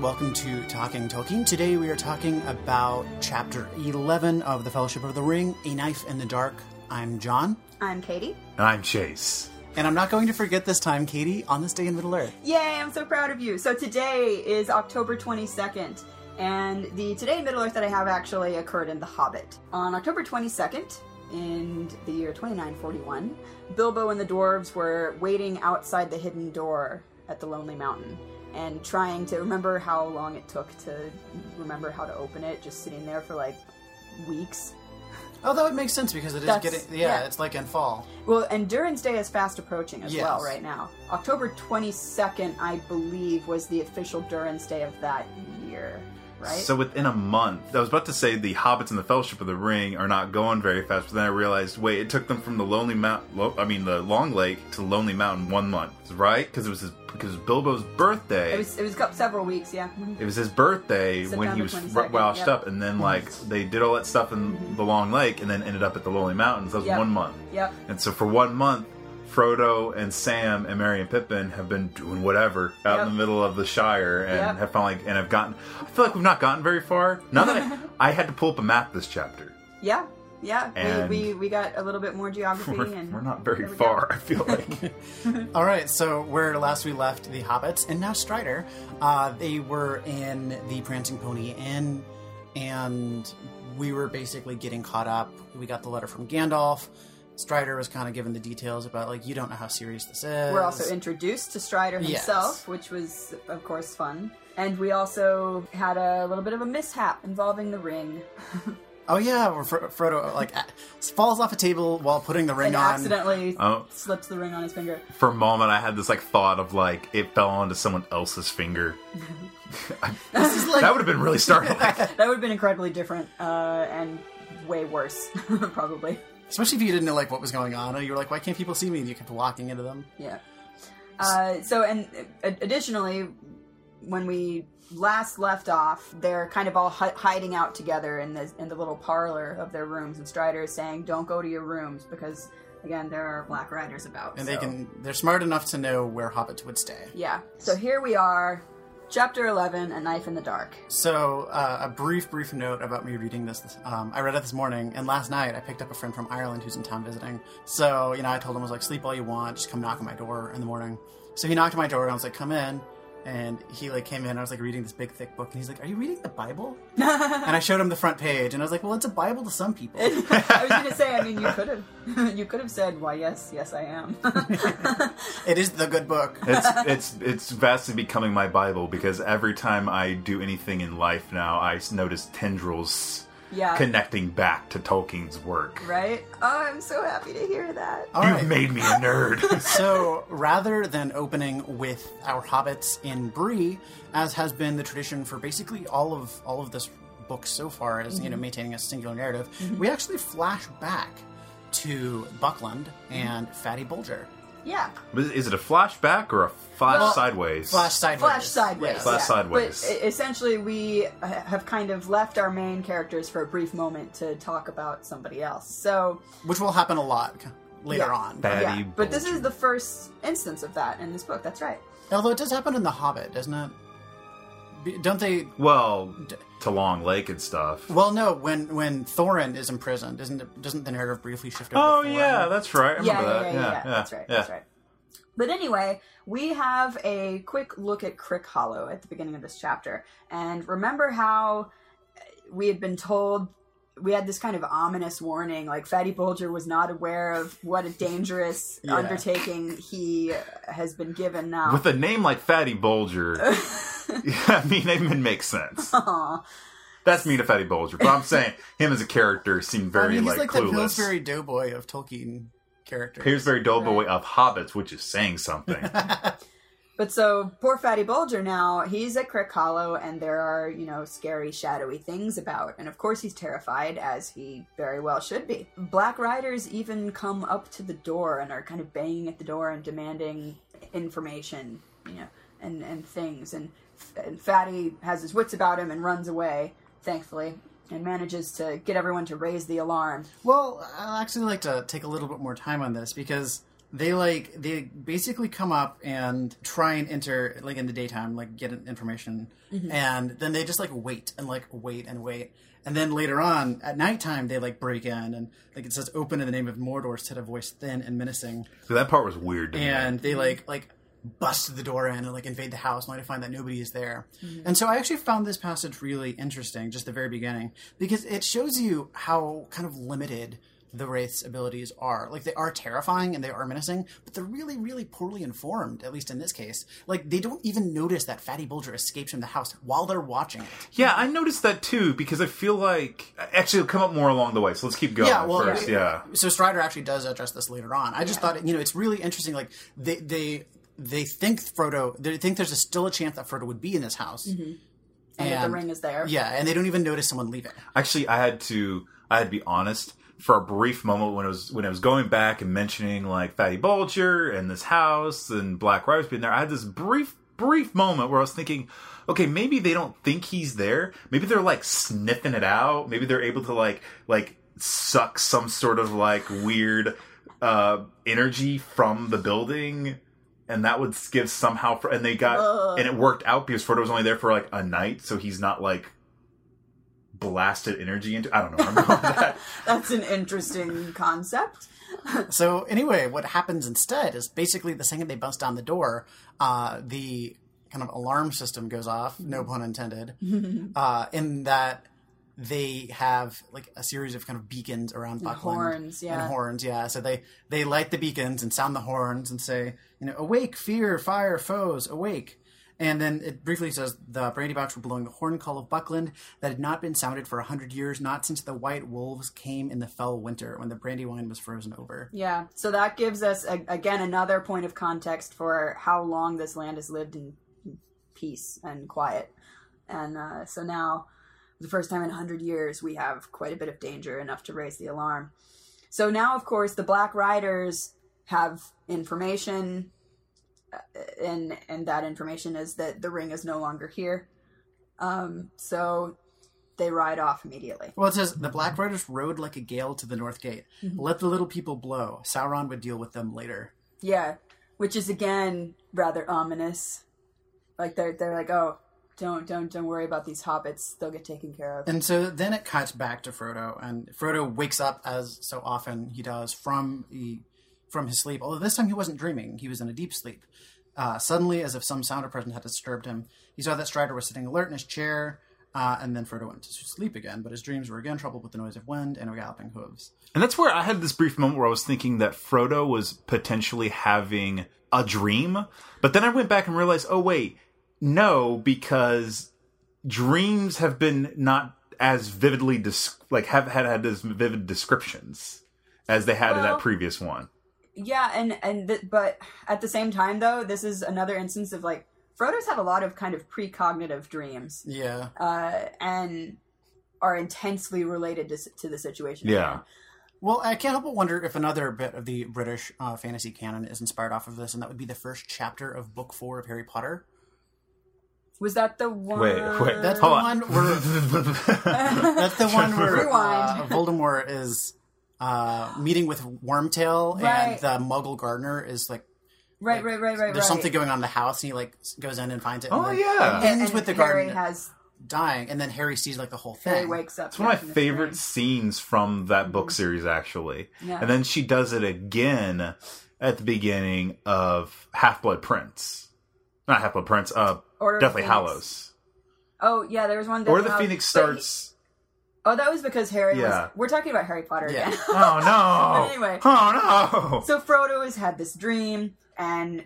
Hello, everyone, and welcome to Talking Tolkien. Today we are talking about Chapter 11 of The Fellowship of the Ring A Knife in the Dark. I'm John, I'm Katie. I'm Chase. and I'm not going to forget this time, Katie, on this day in Middle Earth. Yay, I'm so proud of you. So today is October 22nd, and the Today in Middle Earth that I have actually occurred in The Hobbit. On October 22nd, in the year 2941, Bilbo and the dwarves were waiting outside the hidden door at the Lonely Mountain and trying to remember how long it took to remember how to open it, just sitting there for like weeks. Although it makes sense because it is That's- getting, yeah, yeah. it's like in fall. Well, Durin's Day is fast approaching as Yes. well right now. October 22nd, I believe, was the official Durin's Day of that year, right? So within a month, I was about to say the Hobbits and the Fellowship of the Ring are not going very fast, but then I realized, wait, it took them from the Lonely Mount, Lo- I mean the Long Lake to Lonely Mountain one month, right? Because it was his, because Bilbo's birthday. it was it was several weeks, yeah. It was his birthday when he was 22nd, washed yep. up, and then mm-hmm. like they did all that stuff in mm-hmm. the Long Lake, and then ended up at the Lonely Mountains. That was Yep. one month, Yep. and so for one month, Frodo and Sam and Merry and Pippin have been doing whatever out Yep. in the middle of the Shire, and Yep. have finally and have gotten. I feel like we've not gotten very far. Now that I, I had to pull up a map this chapter. Yeah. Yeah. And- we, we we got a little bit more geography We're, and we're not very there we go. far. I feel like. All right, so where last we left the Hobbits, and now Strider, uh, they were in the Prancing Pony Inn, and we were basically getting caught up. We got the letter from Gandalf. Strider was kind of given the details about like you don't know how serious this is. We're also introduced to Strider Yes. himself, which was of course fun. And we also had a little bit of a mishap involving the ring. oh yeah, where Fro- Frodo like falls off a table while putting the ring and on. accidentally Oh. slips the ring on his finger. For a moment, I had this like thought of like it fell onto someone else's finger. This is like That would have been really startling. That would have been incredibly different uh, and way worse, probably. Especially if you didn't know like what was going on, and you were like, why can't people see me? And you kept walking into them. Yeah. Uh, so, and uh, additionally, when we last left off, they're kind of all hi- hiding out together in the in the little parlor of their rooms, and Strider is saying, "Don't go to your rooms because." Again, there are Black Riders about, And they can they're smart enough to know where hobbits would stay. Yeah. So here we are, chapter eleven, "A Knife in the Dark." So, uh, a brief, brief note about me reading this. Um, I read it this morning, and last night I picked up a friend from Ireland who's in town visiting. So, you know, I told him, I was like, sleep all you want, just come knock on my door in the morning. So he knocked on my door, and I was like, come in. And he like came in, I was like reading this big, thick book, and he's like, are you reading the Bible? and I showed him the front page, and I was like, well, it's a Bible to some people. I was going to say, I mean, you could have, you could have said, "Why, yes, yes, I am." it is the good book. it's it's it's vastly becoming my bible because every time I do anything in life now, I notice tendrils yeah. connecting back to Tolkien's work. right? Oh, I'm so happy to hear that. All You've right. made me a nerd. so rather than opening with our hobbits in Bree, as has been the tradition for basically all of all of this book so far, as you know, mm-hmm. maintaining a singular narrative, mm-hmm. we actually flash back to Buckland and Fatty Bulger. Yeah. But is it a flashback or a flash Well, sideways? Flash sideways. Flash sideways. Yes. Flash yeah. sideways. But essentially, we uh, have kind of left our main characters for a brief moment to talk about somebody else. So, Which will happen a lot later Yeah. on. Bad. Fatty yeah. But this is the first instance of that in this book. That's right. Although it does happen in The Hobbit, doesn't it? Be- Don't they? well, to Long Lake and stuff. Well, no. When when Thorin is imprisoned, isn't it, doesn't the narrative briefly shift over? Oh to Thorin? yeah, that's right. I Yeah, remember yeah, that. yeah, yeah, yeah. That's right. yeah. That's right. But anyway, we have a quick look at Crickhollow at the beginning of this chapter. And remember how we had been told we had this kind of ominous warning like Fatty Bulger was not aware of what a dangerous Yeah. undertaking he has been given now. With a name like Fatty Bulger, I mean, it even makes sense. Aw. That's me to Fatty Bulger, but I'm saying him as a character seemed very I mean, he's like, like, the clueless. Pillsbury Doughboy of Tolkien characters. Pillsbury Doughboy Right. of Hobbits, which is saying something. But so poor Fatty Bulger now, he's at Crickhollow and there are, you know, scary, shadowy things about. And of course he's terrified, as he very well should be. Black Riders even come up to the door and are kind of banging at the door and demanding information, you know, and, and things. And, and Fatty has his wits about him and runs away, thankfully, and manages to get everyone to raise the alarm. Well, I'd actually like to take a little bit more time on this because they like they basically come up and try and enter like in the daytime, like get information, mm-hmm. and then they just like wait and like wait and wait. And then later on at nighttime, they like break in and like it says "Open in the name of Mordor," said a voice thin and menacing, So that part was weird. To me. and they like like bust the door in and like invade the house only to find that nobody is there. Mm-hmm. And so I actually found this passage really interesting, just the very beginning, because it shows you how kind of limited the Wraith's abilities are. Like they are terrifying and they are menacing, but they're really, really poorly informed, at least in this case. Like they don't even notice that Fatty Bulger escapes from the house while they're watching it. Yeah, I noticed that too because I feel like actually it'll come up more along the way. So let's keep going Yeah, well, first. Yeah. So Strider actually does address this later on. I just thought, you know, it's really interesting. Like they they they think Frodo, they think there's a, still a chance that Frodo would be in this house, mm-hmm. and, that the ring is there. Yeah, and they don't even notice someone leaving. Actually, I had to I had to be honest for a brief moment when it was when I was going back and mentioning like Fatty Bulger and this house and Black Riders being there. I had this brief brief moment where I was thinking, okay, maybe they don't think he's there. Maybe they're like sniffing it out. Maybe they're able to like like suck some sort of like weird uh energy from the building. And that would give somehow, and they got, and it worked out because Frodo was only there for like a night, so he's not like blasted energy into. I don't know. I'm that. That's an interesting concept. So anyway, what happens instead is basically the second they bust down the door, uh, the kind of alarm system goes off. No pun intended. uh, in that they have like a series of kind of beacons around Buckland horns, yeah. and horns, yeah. So they they light the beacons and sound the horns and say, you know, awake, fear, fire, foes, awake. And then it briefly says the Brandybucks were blowing the horn call of Buckland that had not been sounded for a hundred years, not since the White Wolves came in the fell winter when the Brandywine was frozen over. Yeah, so that gives us a, again another point of context for how long this land has lived in peace and quiet, and uh, so now, the first time in a hundred years, we have quite a bit of danger enough to raise the alarm. So now, of course, the Black Riders have information, and and that information is that the ring is no longer here. Um, so they ride off immediately. Well, it says the Black Riders rode like a gale to the North Gate. Let the little people blow. Sauron would deal with them later. Yeah, which is again rather ominous. Like they're they're like, oh, don't don't don't worry about these hobbits; they'll get taken care of. And so then it cuts back to Frodo, and Frodo wakes up as so often he does from the from his sleep. Although this time he wasn't dreaming; he was in a deep sleep. Uh, suddenly, as if some sound or presence had disturbed him, he saw that Strider was sitting alert in his chair. Uh, and then Frodo went to sleep again, but his dreams were again troubled with the noise of wind and galloping hooves. And that's where I had this brief moment where I was thinking that Frodo was potentially having a dream. But then I went back and realized, oh, wait, no, because dreams have been not as vividly, dis- like, have had, had as vivid descriptions as they had in that previous one. Yeah, and and th- but at the same time, though, this is another instance of like Frodo's had a lot of kind of precognitive dreams, Yeah, uh, and are intensely related to, to the situation. Yeah. hand. Well, I can't help but wonder if another bit of the British uh, fantasy canon is inspired off of this, and that would be the first chapter of Book Four of Harry Potter. Was that the one? Wait, wait. That's the Hold one where that's the one where uh, Voldemort is uh, meeting with Wormtail, and the Muggle gardener is like, Right, right, right, right. Right. There's right. something going on in the house, and he like goes in and finds it. and Oh, then yeah. ends and with the Harry gardener has dying, and then Harry sees like the whole thing. Harry wakes up. It's one of my favorite dream. scenes from that book series, actually. Yeah. And then she does it again at the beginning of Half Blood Prince. Not Half Blood Prince, uh, Order Deathly Hallows. Oh yeah, there was one. Or the had- Phoenix but- starts. Oh, that was because Harry Yeah. was. We're talking about Harry Potter Yeah. again. Oh no! Anyway. oh no! so Frodo has had this dream and uh,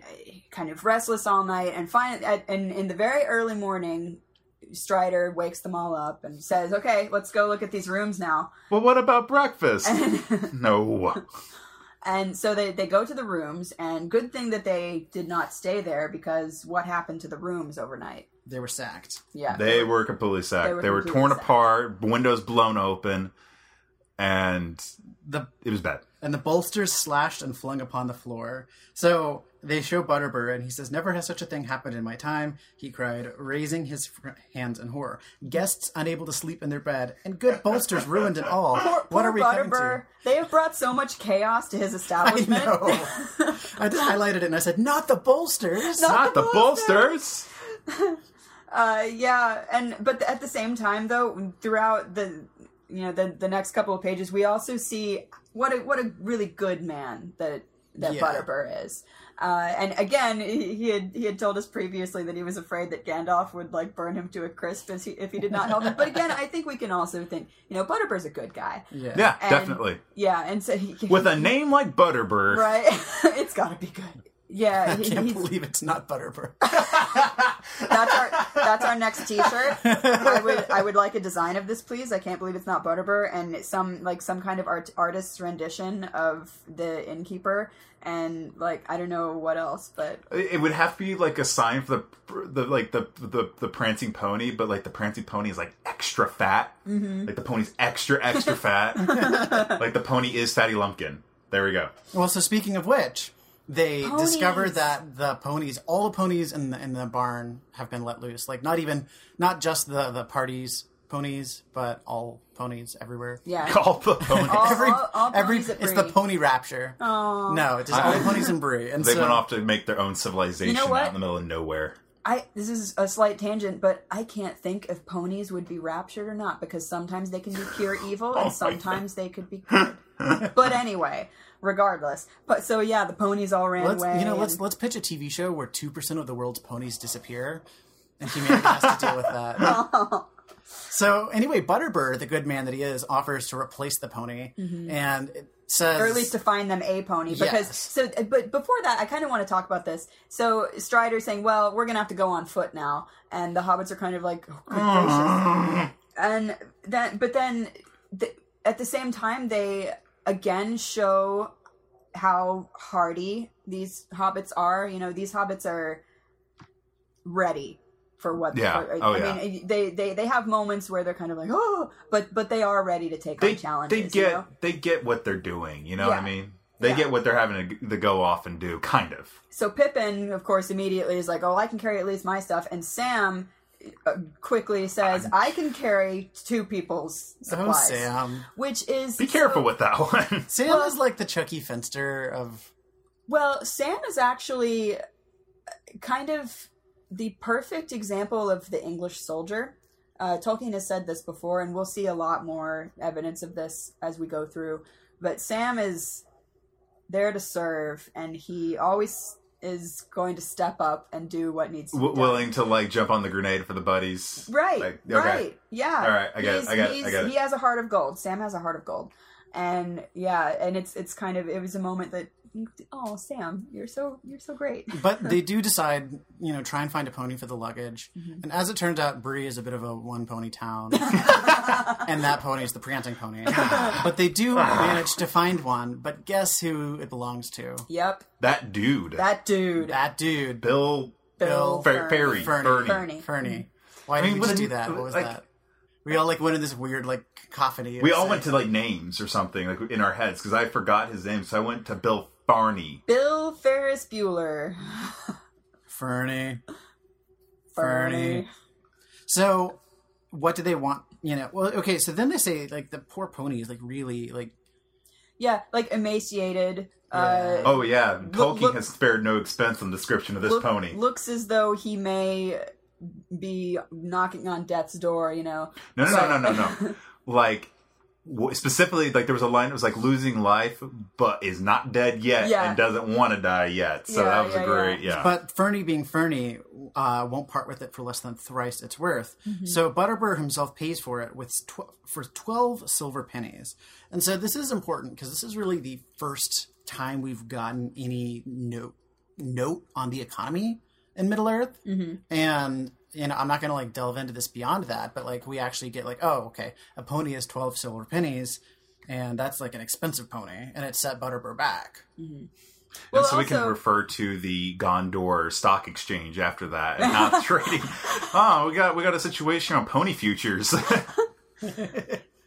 kind of restless all night, and finally, at, and in the very early morning, Strider wakes them all up and says, "Okay, let's go look at these rooms now." Well, what about breakfast? And, no. and so they they go to the rooms, and good thing that they did not stay there because what happened to the rooms overnight? They were sacked. Yeah, They were completely sacked. They They were were, torn sacked. apart, windows blown open, and The it was bad. and the bolsters slashed and flung upon the floor. So they show Butterbur, and he says, "Never has such a thing happened in my time." He cried, raising his fr- hands in horror. Guests unable to sleep in their bed, and good bolsters ruined and all. Poor, what poor are we coming to? They have brought so much chaos to his I establishment. know. I just highlighted it and I said, "Not the bolsters." Not the bolsters. Uh, yeah, and but at the same time, though, throughout the you know the the next couple of pages, we also see what a what a really good man that that Yeah. Butterbur is. Uh, and again, he, he had he had told us previously that he was afraid that Gandalf would like burn him to a crisp if he, if he did not help him. But again, I think we can also think, you know, Butterbur's a good guy. Yeah. Yeah, And- definitely. Yeah, and so he With a name like Butterbur, right, it's got to be good. Yeah, I he, can't he's, believe it's not Butterbur. That's our that's our next T-shirt. I would I would like a design of this, please. I can't believe it's not Butterbur, and some like some kind of art, artist's rendition of the innkeeper, and like I don't know what else, but It would have to be like a sign for the the like the the, the prancing pony, but like the prancing pony is like extra fat. Mm-hmm. Like the pony's extra extra fat. like the pony is Fatty Lumpkin. There we go. Well, so speaking of which, they Ponies. discover that the ponies, all the ponies in the in the barn, have been let loose. Like not even, not just the the parties ponies, but all ponies everywhere. yeah. All the ponies. All- Every, all- all every, ponies it's the pony rapture. Aw. No, it's just all the ponies in Bree. And they so, went off to make their own civilization You know what? out in the middle of nowhere. I this is a slight tangent, but I can't think if ponies would be raptured or not because sometimes they can be pure evil Oh my and sometimes they could be good. but anyway, regardless. But so yeah, the ponies all ran let's away. you know let's let's pitch a TV show where two percent of the world's ponies disappear, and humanity has to deal with that. So anyway, Butterbur, the good man that he is, offers to replace the pony, and it says, Mm-hmm. or at least to find them a pony because Yes. so but before that i kind of want to talk about this so strider's saying well we're gonna have to go on foot now and the hobbits are kind of like oh, and then but then th- at the same time they again show how hardy these hobbits are you know these hobbits are ready for what Yeah. for- Oh, i yeah. mean they, they they have moments where they're kind of like oh but but they are ready to take They on challenges they you get know? they get what they're doing. You know what I mean? They Yeah. get what they're having to, to go off and do. Kind of. So Pippin, of course, immediately is like, "Oh, I can carry at least my stuff," and Sam quickly says, "I can carry two people's "Oh, supplies," Sam." which is Be careful with that one. Sam Well- is like the Chuckie Finster of Well, Sam is actually uh, kind of the perfect example of the English soldier. Uh, Tolkien has said this before, and we'll see a lot more evidence of this as we go through. But Sam is there to serve, and he always is going to step up and do what needs to be done. willing to like jump on the grenade for the buddies. Right, Like, okay. right, yeah. All right, I get it, I get it, I he's- get it. He has a heart of gold. Sam has a heart of gold, and yeah, and it's it's kind of it was a moment that oh Sam, you're so you're so great. But they do decide, you know, try and find a pony for the luggage. Mm-hmm. And as it turns out, Bree is a bit of a one pony town. and that pony is the prancing pony. but they do manage to find one. But guess who it belongs to? Yep, That dude, that dude, That dude, Bill Bill Fer- Ferry, Fernie. Fernie. Fernie. Fernie. Why I did mean, we just do that? What was like- that? We all like went in this weird like cacophony. We all saying- went to like names or something like in our heads because I forgot his name, so I went to Bill Farney. Bill Ferris Bueller. Fernie. Fernie. So, what do they want? You know, well, okay. So then they say like the poor pony is like really like Yeah, like emaciated. Uh, Oh yeah, Tolkien look- has spared no expense on the description of this look- pony. looks as though he may be knocking on death's door. You know, No, no, no, But- no, no, no. like w- specifically, like there was a line that was like losing life, but is not dead yet Yeah. and doesn't want to die yet. So Yeah, that was yeah, a great, yeah. But Fernie, being Fernie, uh, won't part with it for less than thrice its worth. Mm-hmm. So Butterbur himself pays for it with tw- for twelve silver pennies. And so this is important because this is really the first time we've gotten any note note on the economy in Middle Earth. Mm-hmm. And you know, I'm not going to like delve into this beyond that, but like we actually get like, oh, okay, a pony is twelve silver pennies. And that's like an expensive pony, and it set Butterbur back. Well, and so we can refer to the Gondor Stock Exchange after that, and not trading. Oh, we got we got a situation on pony futures.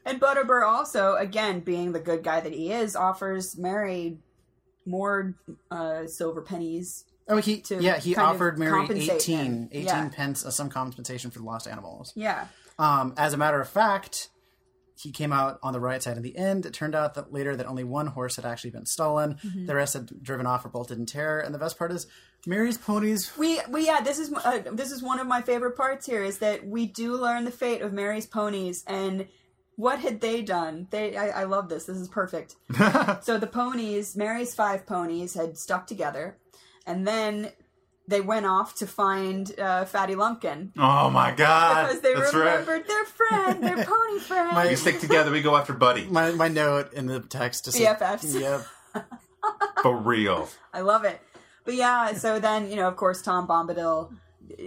And Butterbur also, again, being the good guy that he is, offers Merry more uh, silver pennies Oh, he yeah he offered Merry compensate 18, 18 Yeah. pence as some compensation for the lost animals. Yeah. Um, as a matter of fact, he came out on the right side in the end. It turned out that later that only one horse had actually been stolen. Mm-hmm. The rest had driven off or bolted in terror. And the best part is, Merry's ponies. We, we yeah this is uh, this is one of my favorite parts here is that we do learn the fate of Merry's ponies and what had they done they I, I love this this is perfect so the ponies Merry's five ponies had stuck together and then they went off to find uh, Fatty Lumpkin Oh my god, because they that's remembered right. their friend their pony friend We stick together. We go after Buddy My, my note in the text just BFFs. Yep. for real. I love it but yeah so then you know of course Tom Bombadil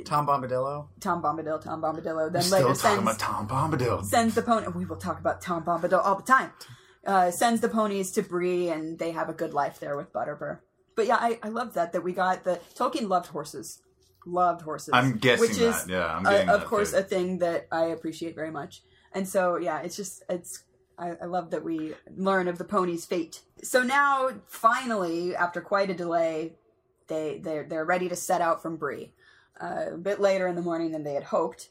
Tom Bombadillo. Tom Bombadil Tom Bombadillo then Still later talking sends about Tom Bombadil. sends the pony. We will talk about Tom Bombadil all the time. Uh, sends the ponies to Bree, and they have a good life there with Butterbur. But yeah, I, I love that that we got the Tolkien loved horses, loved horses. I'm guessing which is that. Yeah, I'm getting of course too. a thing that I appreciate very much. And so yeah, it's just it's I, I love that we learn of the pony's fate. So now finally, after quite a delay, they they're they're ready to set out from Bree. Uh, a bit later in the morning than they had hoped.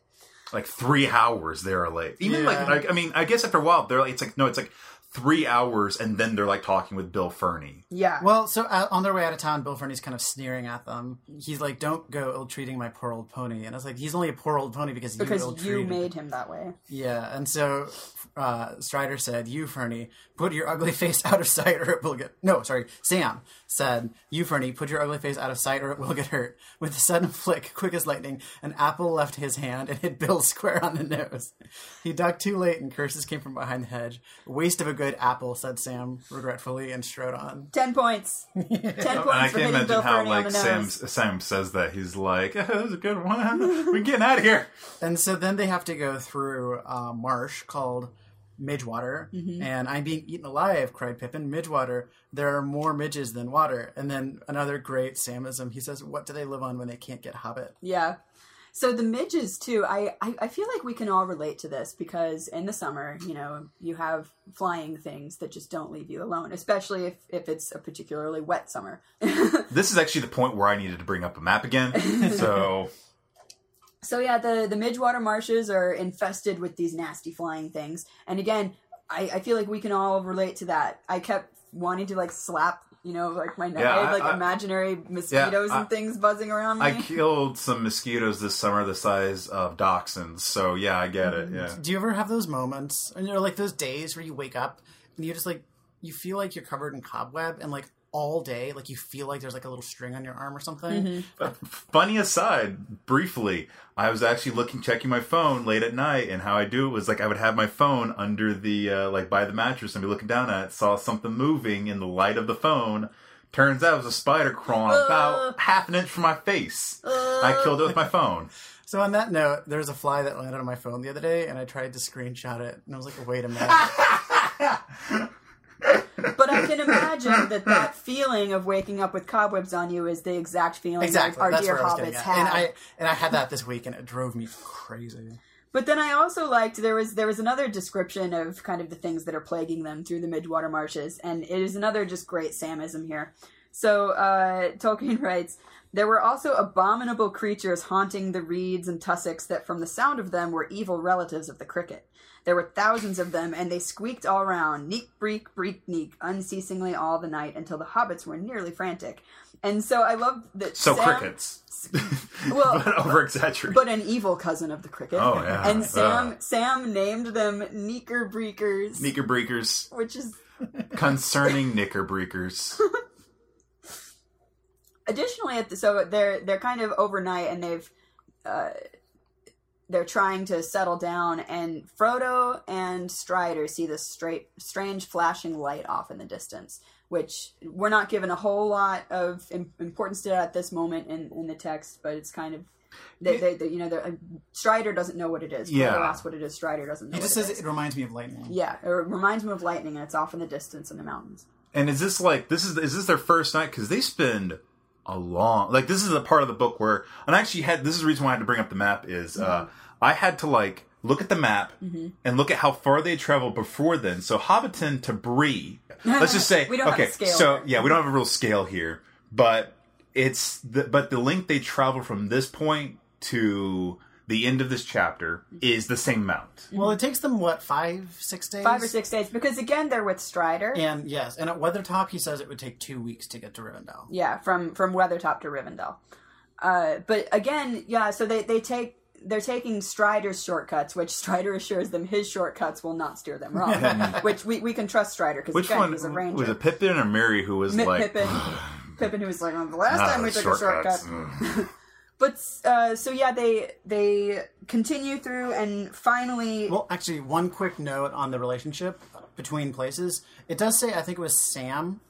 like three hours they are late. Even Yeah. like, like I mean, I guess after a while they're like it's like no, it's like three hours, and then they're like talking with Bill Fernie. Yeah. Well, so uh, on their way out of town, Bill Fernie's kind of sneering at them. He's like, "Don't go ill-treating my poor old pony." And I was like, "He's only a poor old pony because, because you you ill-treated made him that way. Yeah, and so uh, Strider said, "You, Fernie, put your ugly face out of sight, or it will get." No, sorry, Sam said, "You, Fernie, put your ugly face out of sight, or it will get hurt." With a sudden flick, quick as lightning, an apple left his hand and hit Bill square on the nose. He ducked too late, and curses came from behind the hedge. Waste of a good apple," said Sam regretfully, and strode on. Ten points. Ten points And I for can't imagine Bill how Fernie like Sam. Sam says that he's like, "Eh, "That was a good one. We're getting out of here." And so then they have to go through a marsh called Midgewater, Mm-hmm. and I'm being eaten alive, cried Pippin. Midgewater, there are more midges than water. And then another great Samism, he says, What do they live on when they can't get Hobbit? Yeah. So the midges too. I, I I feel like we can all relate to this because in the summer, you know, you have flying things that just don't leave you alone, especially if if it's a particularly wet summer. This is actually the point where I needed to bring up a map again. So So yeah, the the Midgewater marshes are infested with these nasty flying things. And again, I, I feel like we can all relate to that. I kept wanting to like slap, you know, like my neck. Yeah, I had like I- I- imaginary mosquitoes I- and things buzzing around me. I killed some mosquitoes this summer the size of dachshunds. So yeah, I get it. Yeah. Do you ever have those moments, and you know, like those days where you wake up and you just like, you feel like you're covered in cobweb and like all day, like you feel like there's like a little string on your arm or something? Mm-hmm. Funny aside, briefly, I was actually looking, checking my phone late at night, and how I do it was like I would have my phone under the uh, like by the mattress and be looking down at it, saw something moving in the light of the phone. Turns out it was a spider crawling about half an inch from my face. I killed it with my phone. So on that note, there was a fly that landed on my phone the other day, and I tried to screenshot it, and I was like, "Wait a minute." But I can imagine that that feeling of waking up with cobwebs on you is the exact feeling exactly, that our that's dear what I was getting hobbits have. And I and I had that this week, and it drove me crazy. But then I also liked there was there was another description of kind of the things that are plaguing them through the Midgewater marshes, and it is another just great Samism here. So uh, Tolkien writes. There were also abominable creatures haunting the reeds and tussocks that, from the sound of them, were evil relatives of the cricket. There were thousands of them, and they squeaked all round, neek, breek, breek, neek, unceasingly all the night until the hobbits were nearly frantic. And so I love that. So Sam- crickets, Well, but over exaggerated. but an evil cousin of the cricket. Oh, yeah. And Sam Uh. Sam named them Neekerbreekers, Neekerbreekers, which is concerning neekerbreekers. additionally at the, so they're they're kind of overnight and they've uh, they're trying to settle down and Frodo and Strider see this straight strange flashing light off in the distance which we're not given a whole lot of importance to at this moment in, in the text but it's kind of they, they, they you know Strider doesn't know what it is Yeah. Frodo asks what it is Strider doesn't know He just it says is. it reminds me of lightning. yeah it reminds me of lightning and it's off in the distance in the mountains And is this like this is is this their first night? Because they spend a long like this is a part of the book where and I actually had this is the reason why I had to bring up the map is uh I had to like look at the map and look at how far they traveled before then. So Hobbiton to Bree, let's just say We don't have okay. so yeah, we don't have a real scale here, but it's the, but the length they travel from this point to the end of this chapter is the same amount. Well, it takes them what five, six days? Five or six days because again they're with Strider. And yes, and at Weathertop, he says it would take two weeks to get to Rivendell. Yeah, from from Weathertop to Rivendell. Uh, but again, yeah, so they they take they're taking Strider's shortcuts, which Strider assures them his shortcuts will not steer them wrong. which we, we can trust Strider because Which again, one he's a ranger. was it? Pippin or Merry who was Mi- like Pippin, Pippin, who was like, "Oh, the last "Ah, time we took a shortcut. But uh, so yeah, they they continue through and finally, Well, actually, one quick note on the relationship between places. It does say, I think it was Sam,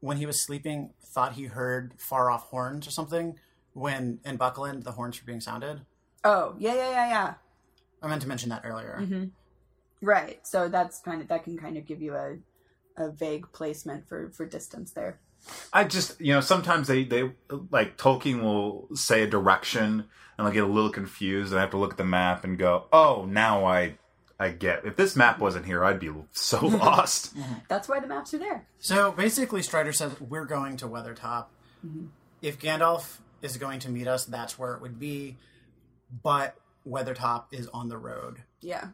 when he was sleeping, thought he heard far off horns or something. When in Buckland, the horns were being sounded. oh yeah yeah yeah yeah, I meant to mention that earlier. Mm-hmm. right. So that's kind of that can kind of give you a a vague placement for for distance there. I just you know sometimes they they like Tolkien will say a direction and I'll get a little confused and I have to look at the map and go oh now I I get if this map wasn't here I'd be so lost. That's why the maps are there. So basically, Strider says we're going to Weathertop. Mm-hmm. If Gandalf is going to meet us, that's where it would be. But Weathertop is on the road. Yeah.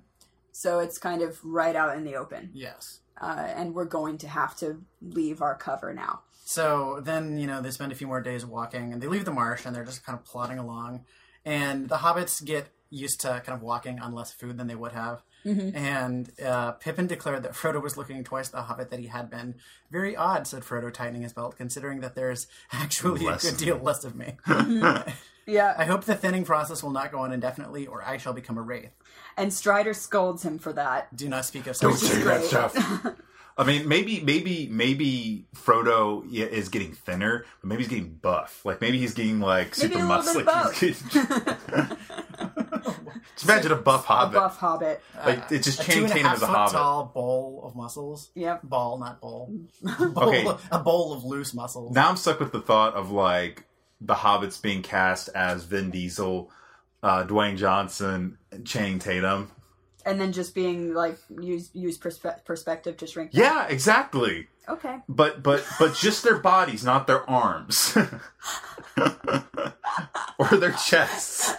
So it's kind of right out in the open, Yes. Uh, and we're going to have to leave our cover now. So then, you know, they spend a few more days walking and they leave the marsh and they're just kind of plodding along. And the hobbits get used to kind of walking on less food than they would have. And uh, Pippin declared that Frodo was looking twice the hobbit that he had been. Very odd, said Frodo, tightening his belt, considering that there's actually Less a good deal less of me. Yeah. I hope the thinning process will not go on indefinitely, or I shall become a wraith. And Strider scolds him for that. Do not speak of Don't say that stuff. I mean, maybe, maybe, maybe Frodo is getting thinner, but maybe he's getting buff. Like maybe he's getting like Maybe super a little bit muscle. of Just imagine a buff hobbit. A hobbit. buff hobbit. Like it's just a two Channing and a Tatum half as a foot hobbit. tall bowl of muscles. Yep. Ball, not bowl. bowl Okay. A bowl of loose muscles. Now I'm stuck with the thought of like the hobbits being cast as Vin Diesel, uh, Dwayne Johnson, Channing Tatum. And then just being like use use perspe- perspective to shrink. down. Yeah, exactly. Okay. But but but just their bodies, not their arms. or their chests.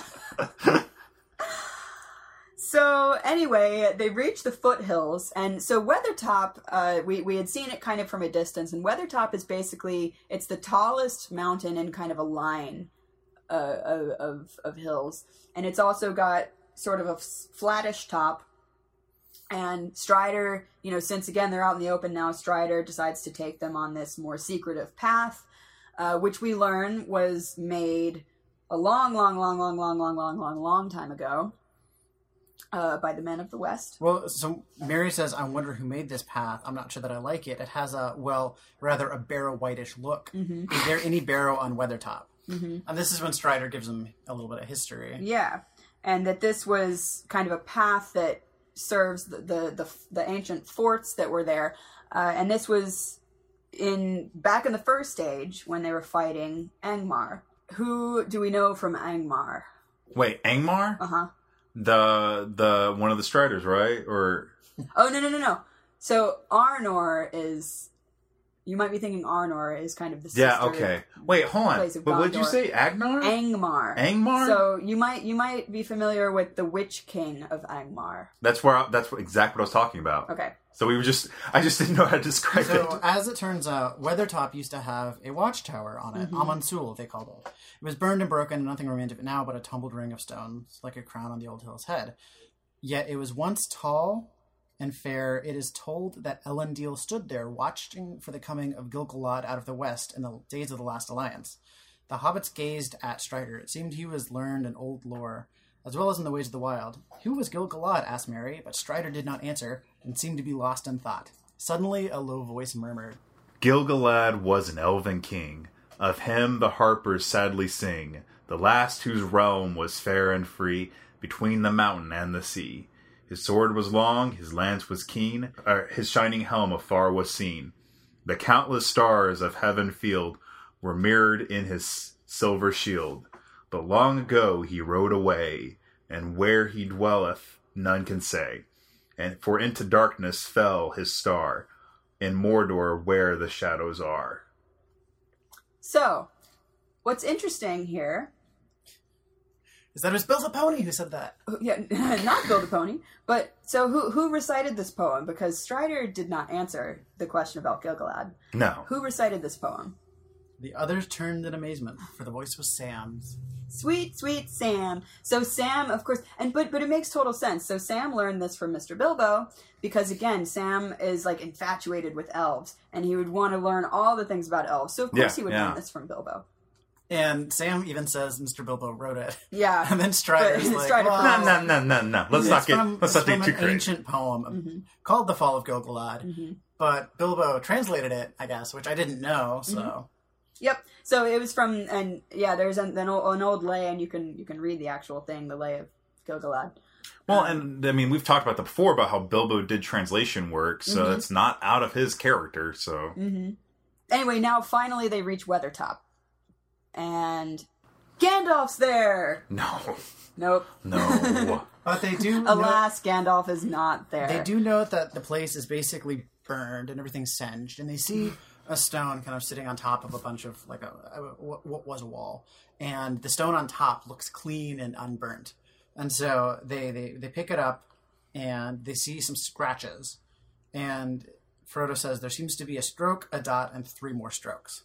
So anyway, they reach the foothills, and so Weathertop, uh, we we had seen it kind of from a distance, and Weathertop is basically it's the tallest mountain in kind of a line uh, of, of hills, and it's also got sort of a flattish top. And Strider, you know, since again they're out in the open now, Strider decides to take them on this more secretive path, uh, which we learn was made a long, long, long, long, long, long, long, long, long time ago uh, by the men of the West. Well, so Merry says, I wonder who made this path. I'm not sure that I like it. It has a, well, rather a barrow whitish look. Is there any barrow on Weathertop? Mm-hmm. And this is when Strider gives him a little bit of history. Yeah, and that this was kind of a path that serves the the the, the ancient forts that were there, uh, and this was in back in the first age when they were fighting Angmar. Who do we know from Angmar? Wait, Angmar? Uh huh. The the one of the Striders, right? Or Oh no no no no. So Arnor is. You might be thinking Arnor is kind of the yeah, okay. Wait, hold on. Place of But what did you Gondor. say? Agnar? Angmar. Angmar? So you might you might be familiar with the Witch King of Angmar. that's where I, that's what, exactly what I was talking about. Okay. So we were just I just didn't know how to describe So, it. as it turns out, Weathertop used to have a watchtower on it, mm-hmm. Amon Sûl, they called it. It was burned and broken, and nothing remained of it now but a tumbled ring of stones, like a crown on the old hill's head. Yet it was once tall and fair. It is told that Elendil stood there, watching for the coming of Gil-galad out of the west in the days of the last alliance. The hobbits gazed at Strider. It seemed he was learned in old lore, as well as in the ways of the wild. Who was Gil-galad? asked Merry, but Strider did not answer, and seemed to be lost in thought. Suddenly, a low voice murmured, Gil-galad was an elven king. Of him the harpers sadly sing, the last whose realm was fair and free between the mountain and the sea. His sword was long, his lance was keen, his shining helm afar was seen. The countless stars of heaven field were mirrored in his silver shield. But long ago he rode away, and where he dwelleth none can say. And for into darkness fell his star, in Mordor where the shadows are. So, what's interesting here Is that it was Bill the Pony who said that? Oh, yeah, not Bill the Pony. But so who who recited this poem? Because Strider did not answer the question about Gil-galad. No. Who recited this poem? The others turned in amazement, for the voice was Sam's. Sweet, sweet Sam. So Sam, of course, and but but it makes total sense. So Sam learned this from Mr. Bilbo because again, Sam is like infatuated with elves, and he would want to learn all the things about elves. So of course Yeah, he would yeah. learn this from Bilbo. And Sam even says Mr. Bilbo wrote it. Yeah. And then Strider's But like, Strider- well, No, no, no, no, no. Let's not get from, let's not get from too an crazy. ancient poem Mm-hmm. called The Fall of Gil-galad. But Bilbo translated it, I guess, which I didn't know, so... Mm-hmm. Yep. So it was from, and yeah, there's an, an, old, an old lay, and you can you can read the actual thing, the lay of Gil-galad. Well, and I mean, we've talked about that before about how Bilbo did translation work, so Mm-hmm. it's not out of his character. So Anyway, now finally they reach Weathertop, and Gandalf's there. no, Nope. no. But they do note, Alas, Gandalf is not there. they do note that the place is basically burned and everything's singed, and they see a stone kind of sitting on top of a bunch of, like, a, a what, what was a wall. And the stone on top looks clean and unburnt. And so they, they, they pick it up, and they see some scratches. And Frodo says there seems to be a stroke, a dot, and three more strokes.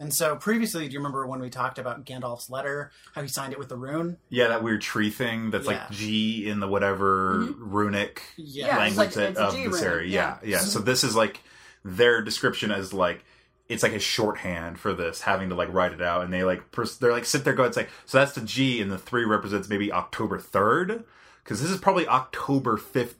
And so previously, do you remember when we talked about Gandalf's letter, how he signed it with the rune? yeah, that weird tree thing that's Yeah. like G in the whatever mm-hmm. runic Yeah, Yeah, language it's like- it's of G this area. Yeah, yeah. yeah. So mm-hmm. this is like their description as like it's like a shorthand for this, having to like write it out, and they like pers- they're like sit there going, it's like so that's the G, and the three represents maybe October third, because this is probably October fifth.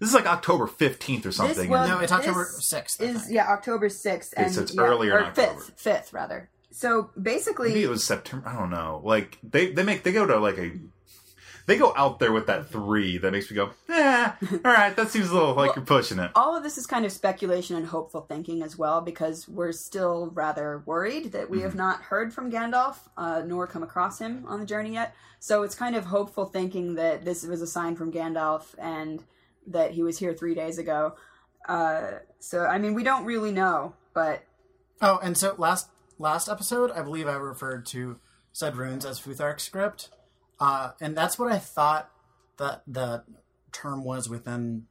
This is like October fifteenth or something. well, No, it's October This 6th. Is yeah, October sixth, and so it's yeah, earlier in or October. fifth, fifth rather. So basically, Maybe it was September. I don't know. Like they they make they go to like a they go out there with that three that makes me go, eh, all right, that seems a little like you're pushing it. all of this is kind of speculation and hopeful thinking as well because we're still rather worried that we have not heard from Gandalf uh, nor come across him on the journey yet. So it's kind of hopeful thinking that this was a sign from Gandalf and that he was here three days ago. Uh, so I mean, we don't really know, but Oh, and so last last episode, I believe I referred to said runes as Futhark script, uh, and that's what I thought that the term was within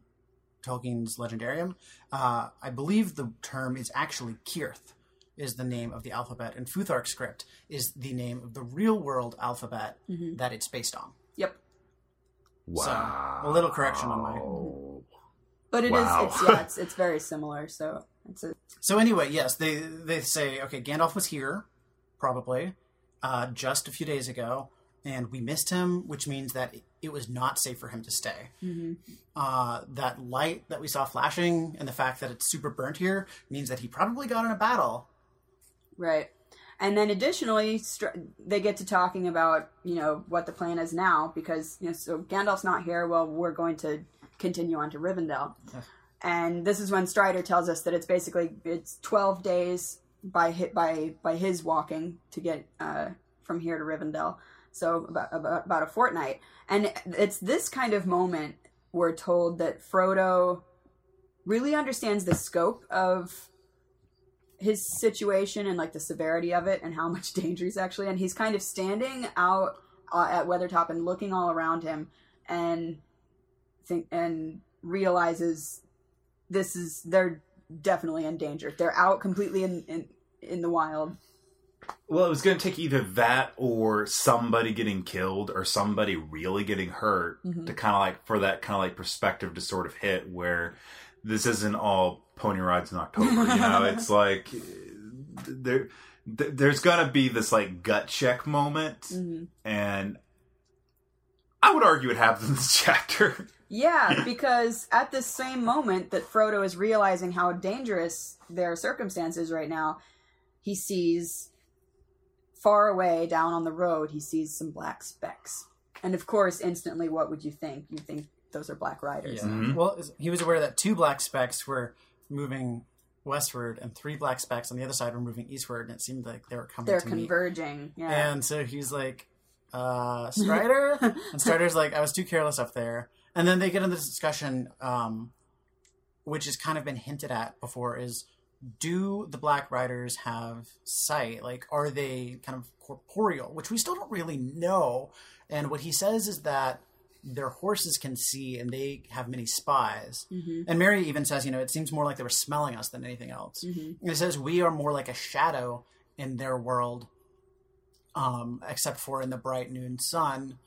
Tolkien's Legendarium. Uh, I believe the term is actually Cirth, is the name of the alphabet, and Futhark script is the name of the real world alphabet that it's based on. Yep. Wow. So a little correction on my. But it is Wow. it's yeah, it's it's very similar. So it's a So anyway, yes, they they say okay, Gandalf was here, probably, uh, just a few days ago, and we missed him, which means that it, it was not safe for him to stay. Uh, that light that we saw flashing and the fact that it's super burnt here means that he probably got in a battle. Right. And then additionally, str- they get to talking about, you know, what the plan is now because, you know, so Gandalf's not here. Well, we're going to continue on to Rivendell. And this is when Strider tells us that it's basically, it's 12 days by hit by, by his walking to get, uh, from here to Rivendell. So about, about, about a fortnight. And it's this kind of moment we're told that Frodo really understands the scope of his situation and like the severity of it and how much danger he's actually in. He's kind of standing out uh, at Weathertop and looking all around him and think and realizes this is they're definitely in danger. They're out completely in in, in the wild. Well, it was going to take either that or somebody getting killed or somebody really getting hurt to kind of like for that kind of like perspective to sort of hit where this isn't all pony rides in October. You know, it's like there there's to be this like gut check moment, mm-hmm. and I would argue it happens in this chapter. Yeah, because at this same moment that Frodo is realizing how dangerous their circumstances right now, he sees far away down on the road, he sees some black specks. And of course, instantly, what would you think? You think those are black riders. Yeah. Well, he was aware that two black specks were moving westward and three black specks on the other side were moving eastward, and it seemed like they were coming They're to meet. converging. Yeah. And so he's like, uh, Strider? and Strider's like, I was too careless up there. And then they get into this discussion, um, which has kind of been hinted at before, is do the Black Riders have sight? Like, are they kind of corporeal? Which we still don't really know. And what he says is that their horses can see and they have many spies. Mm-hmm. And Merry even says, you know, it seems more like they were smelling us than anything else. Mhm. And it says we are more like a shadow in their world, um, except for in the bright noon sun.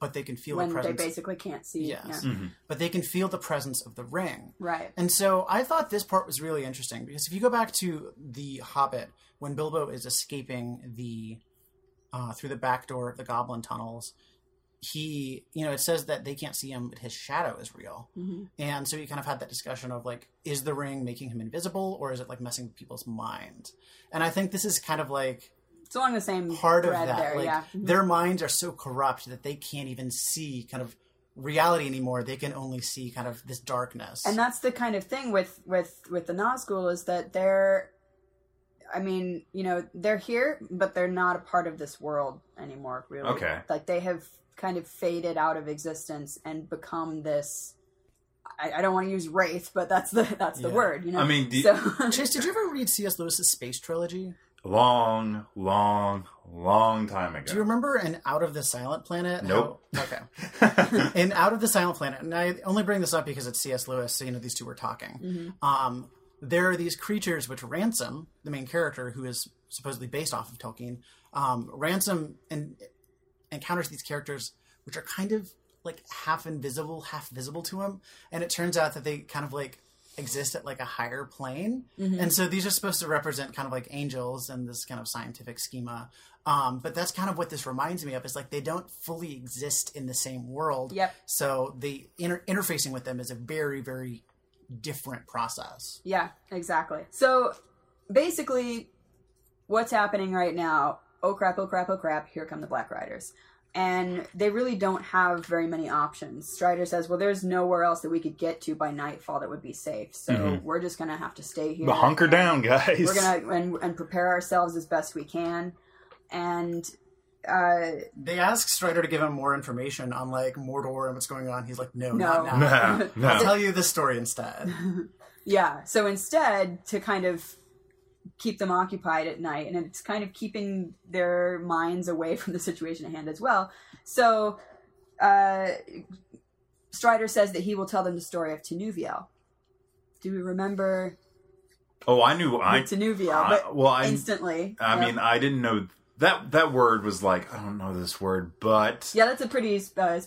But they can feel when the they basically can't see. Yes. Yeah. Mhm. But they can feel the presence of the ring. Right. And so I thought this part was really interesting because if you go back to the Hobbit, when Bilbo is escaping the uh, through the back door of the Goblin tunnels, he, you know, it says that they can't see him, but his shadow is real. hmm And so he kind of had that discussion of like, is the ring making him invisible, or is it like messing with people's minds? And I think this is kind of like It's along the same part of that. there. like yeah. Mhm. their minds are so corrupt that they can't even see kind of reality anymore. They can only see kind of this darkness. and that's the kind of thing with with with the Nazgul is that they're i mean you know they're here but they're not a part of this world anymore really Okay. like they have kind of faded out of existence and become this i, I don't want to use wraith but that's the that's the Yeah. word you know I mean, do- so Chase, did you ever read C.S. Lewis's space trilogy? long, long, long time ago. Do you remember in Out of the Silent Planet? Nope. how- okay. in Out of the Silent Planet, and I only bring this up because it's C.S. Lewis, so you know these two were talking. Mhm. Um, there are these creatures which Ransom, the main character, who is supposedly based off of Tolkien, um, Ransom en- encounters these characters which are kind of like half invisible, half visible to him, and it turns out that they kind of like exist at like a higher plane, Mhm. and so these are supposed to represent kind of like angels in this kind of scientific schema. Um, but that's kind of what this reminds me of is like they don't fully exist in the same world. Yep. So the inter- interfacing with them is a very, very different process. Yeah, exactly. So basically, what's happening right now? Oh crap! Oh crap! Oh crap! Here come the Black Riders, and they really don't have very many options. Strider says, "Well, there's nowhere else that we could get to by nightfall that would be safe, so Mhm. we're just gonna have to stay here. But hunker down, guys. We're gonna and, and prepare ourselves as best we can." And uh, They ask Strider to give him more information on like Mordor and what's going on. He's like, no, No. not now. Nah, no. I'll tell you this story instead. Yeah. So instead, to kind of keep them occupied at night, and it's kind of keeping their minds away from the situation at hand as well. So uh, Strider says that he will tell them the story of Tinúviel. Do we remember Oh, I knew. I, Tinúviel? I but well, I. instantly. I Yep. mean, I didn't know that that word was like I don't know this word, but yeah, that's a pretty uh,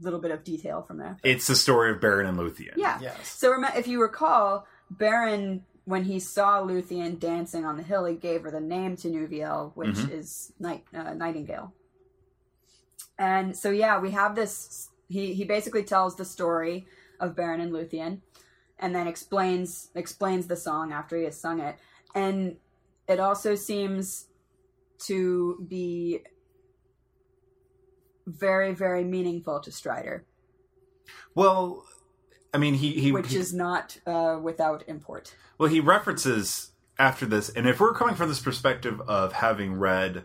little bit of detail from there. it's the story of Beren and Luthien. Yeah. yes. So rem- if you recall, Beren, when he saw Luthien dancing on the hill, he gave her the name Tinúviel, which Mhm. is night, uh, Nightingale. And so, yeah, we have this. He he basically tells the story of Beren and Luthien, and then explains explains the song after he has sung it, and it also seems to be very very meaningful to Strider, Well, I mean, he he, which he- is not uh, without import. well he references after this, and if we're coming from this perspective of having read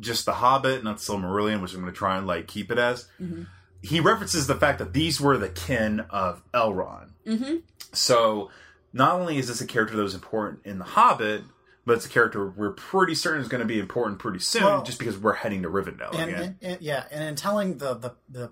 just the Hobbit, not the Silmarillion, which I'm going to try and like keep it as, Mhm. he references the fact that these were the kin of Elrond. Mm-hmm. So not only is this a character that was important in The Hobbit, but it's a character we're pretty certain is going to be important pretty soon, Well- just because we're heading to Rivendell and, again. and, and- yeah, and in telling the, the the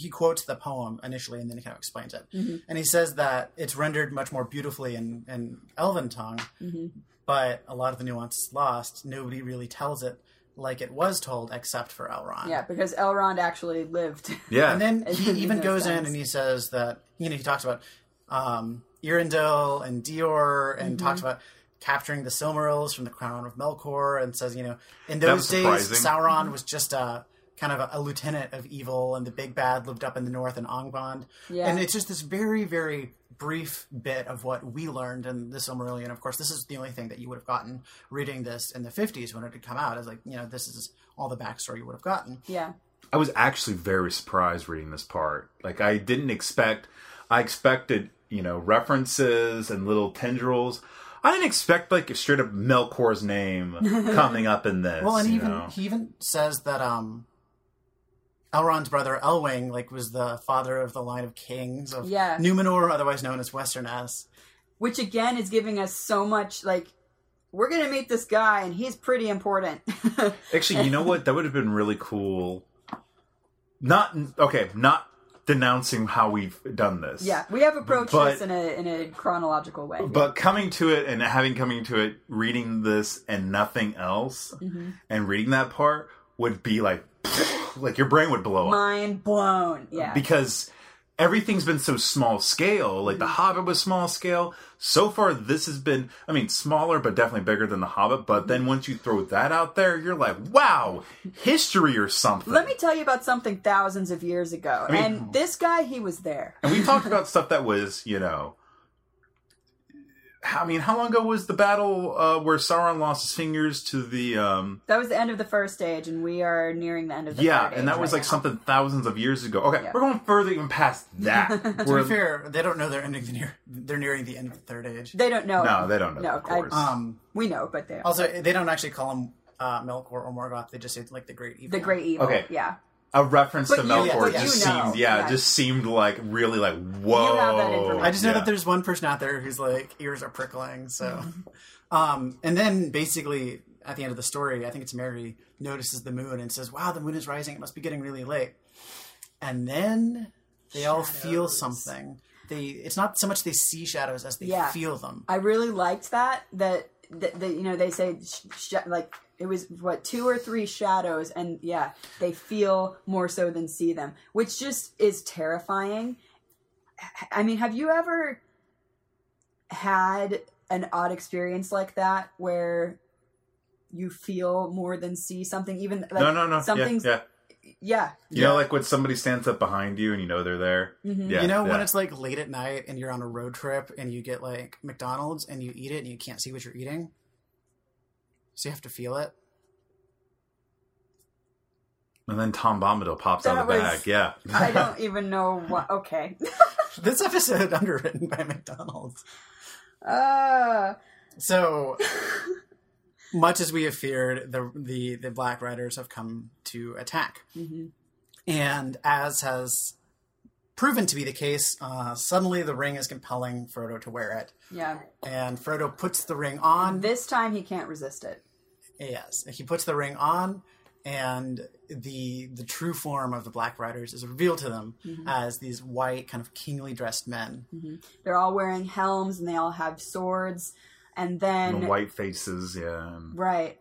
he quotes the poem initially, and then he kind of explains it. Mhm. And he says that it's rendered much more beautifully in, in Elven tongue, Mm-hmm. but a lot of the nuance is lost. Nobody really tells it like it was told, except for Elrond. Yeah, because Elrond actually lived. yeah, And then he even those goes in and he says that you know he talks about um, Eärendil and Dior and Mm-hmm. talks about capturing the Silmarils from the crown of Melkor and says you know in those was days surprising. Sauron was just a kind of a, a lieutenant of evil and the big bad lived up in the north in Angband Yeah. and it's just this very very brief bit of what we learned in the Silmarillion. Of course, this is the only thing that you would have gotten reading this in the 50s when it had come out. Is like you know this is all the backstory you would have gotten. yeah. I was actually very surprised reading this part. Like I didn't expect. I expected you know references and little tendrils. I didn't expect like straight up Melkor's name coming up in this. Well, and even know? he even says that um, Elrond's brother Elwing, like, was the father of the line of kings of Yeah. Numenor, otherwise known as Westernesse which again is giving us so much like we're gonna meet this guy and he's pretty important. Actually, you know what? That would have been really cool. Not okay, not denouncing how we've done this. yeah, we have approached But- this in a in a chronological way. But coming to it and having coming to it, reading this and nothing else, Mm-hmm. and reading that part would be like, like your brain would blow up mind blown. Yeah. because everything's been so small scale. Like Mm-hmm. the Hobbit was small scale. So far, this has been, I mean, smaller but definitely bigger than the Hobbit. But then once you throw that out there, you're like, wow, history or something. Let me tell you about something thousands of years ago. mean- and this guy, he was there. And we talked about stuff that was, you know, I mean, how long ago was the battle uh, where Sauron lost his fingers to the? um That was the end of the first stage, and we are nearing the end of the Yeah, third and that age was right like now. something thousands of years ago. Okay, Yeah. we're going further even past that. To We're- be fair, they don't know they're ending the near they're nearing the end of the third age. They don't know. no, they don't know. No, of course. I- Um, we know, but they also, they don't actually call him uh, Melkor or Morgoth. They just say like the Great Evil. the great evil. Okay. Yeah. A reference But to Melkor but just you know, seemed, yeah, yeah. just seemed like really like whoa. have that. I just know Yeah. that there's one person out there who's like ears are prickling. So, um, and then basically at the end of the story, I think it's Merry notices the moon and says, "Wow, the moon is rising. It must be getting really late." And then they all feel something. They it's not so much they see shadows as they Yeah. feel them. I really liked that. That that, that you know they say sh- sh- like it was what two or three shadows, and yeah, they feel more so than see them, which just is terrifying. H- I mean, have you ever had an odd experience like that where you feel more than see something? Even like, no, no, no. Something's yeah. yeah. You know, like when somebody stands up behind you and you know they're there. Mhm. Yeah, you know when it's like late at night and you're on a road trip and you get like McDonald's and you eat it and you can't see what you're eating, so you have to feel it. and then Tom Bombadil pops out of the was- bag. Yeah, I don't even know what. Okay. This episode underwritten by McDonald's. Uh, So much as we have feared, the the the Black Riders have come to attack, mhm. and as has proven to be the case, uh, suddenly the ring is compelling Frodo to wear it, Yeah. and Frodo puts the ring on. This time he can't resist it. Yes, he puts the ring on, and the the true form of the Black Riders is revealed to them mm-hmm. as these white, kind of kingly dressed men. Mm-hmm. They're all wearing helms and they all have swords. And then the white faces. Yeah, right.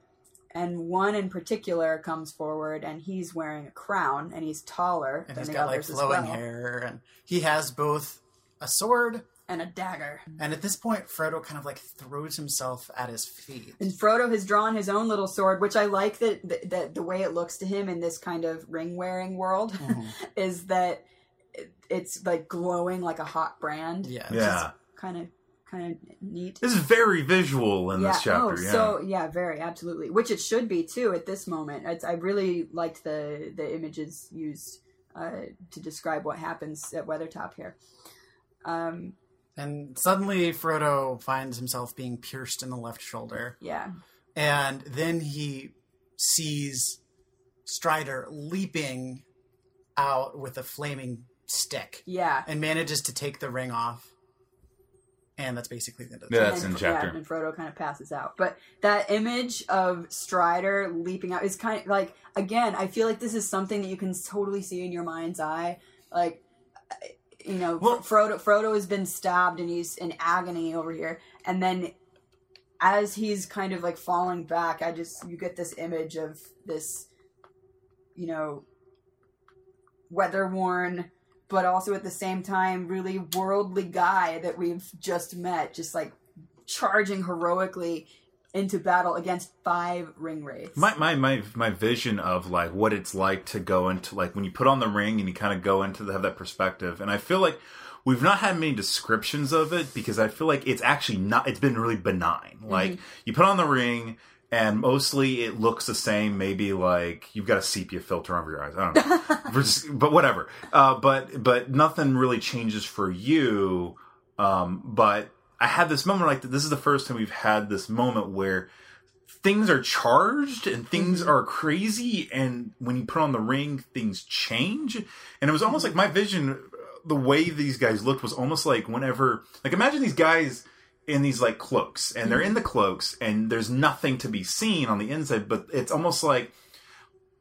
And one in particular comes forward and he's wearing a crown and he's taller And than he's the got like others as flowing well. hair, and he has both a sword And a dagger. And at this point, Frodo kind of like throws himself at his feet. And Frodo has drawn his own little sword, which I like that that, that the way it looks to him in this kind of ring wearing world Mm-hmm. is that it's like glowing like a hot brand. Yeah. yeah. Kind of kind of neat. This is very visual in yeah. this chapter. oh, yeah. so yeah, very absolutely. Which it should be too at this moment. It's, I really liked the the images used uh, to describe what happens at Weathertop here. Um, And suddenly, Frodo finds himself being pierced in the left shoulder. yeah, And then he sees Strider leaping out with a flaming stick yeah. and manages to take the ring off. And that's basically the end of the Yeah, chapter. that's and, in chapter. Yeah, and Frodo kind of passes out. But that image of Strider leaping out is kind of like again. I feel like this is something that you can totally see in your mind's eye. Like, you know, Well- Frodo. Frodo has been stabbed and he's in agony over here, and then as he's kind of like falling back, I just you get this image of this, you know, weather worn but also at the same time really worldly guy that we've just met just like charging heroically into battle against five ring wraiths. My, my my my vision of like what it's like to go into like when you put on the ring and you kind of go into the, have that perspective and i feel like we've not had many descriptions of it because i feel like it's actually not it's been really benign. Like you put on the ring and mostly it looks the same maybe like you've got a sepia filter over your eyes. I don't know. Just- but whatever. Uh, but but nothing really changes for you um, but i had this moment like this is the first time we've had this moment where things are charged and things mm-hmm. are crazy and when you put on the ring things change. And it was almost like my vision the way these guys looked was almost like whenever like imagine these guys in these like cloaks, and they're mm. in the cloaks, and there's nothing to be seen on the inside, but it's almost like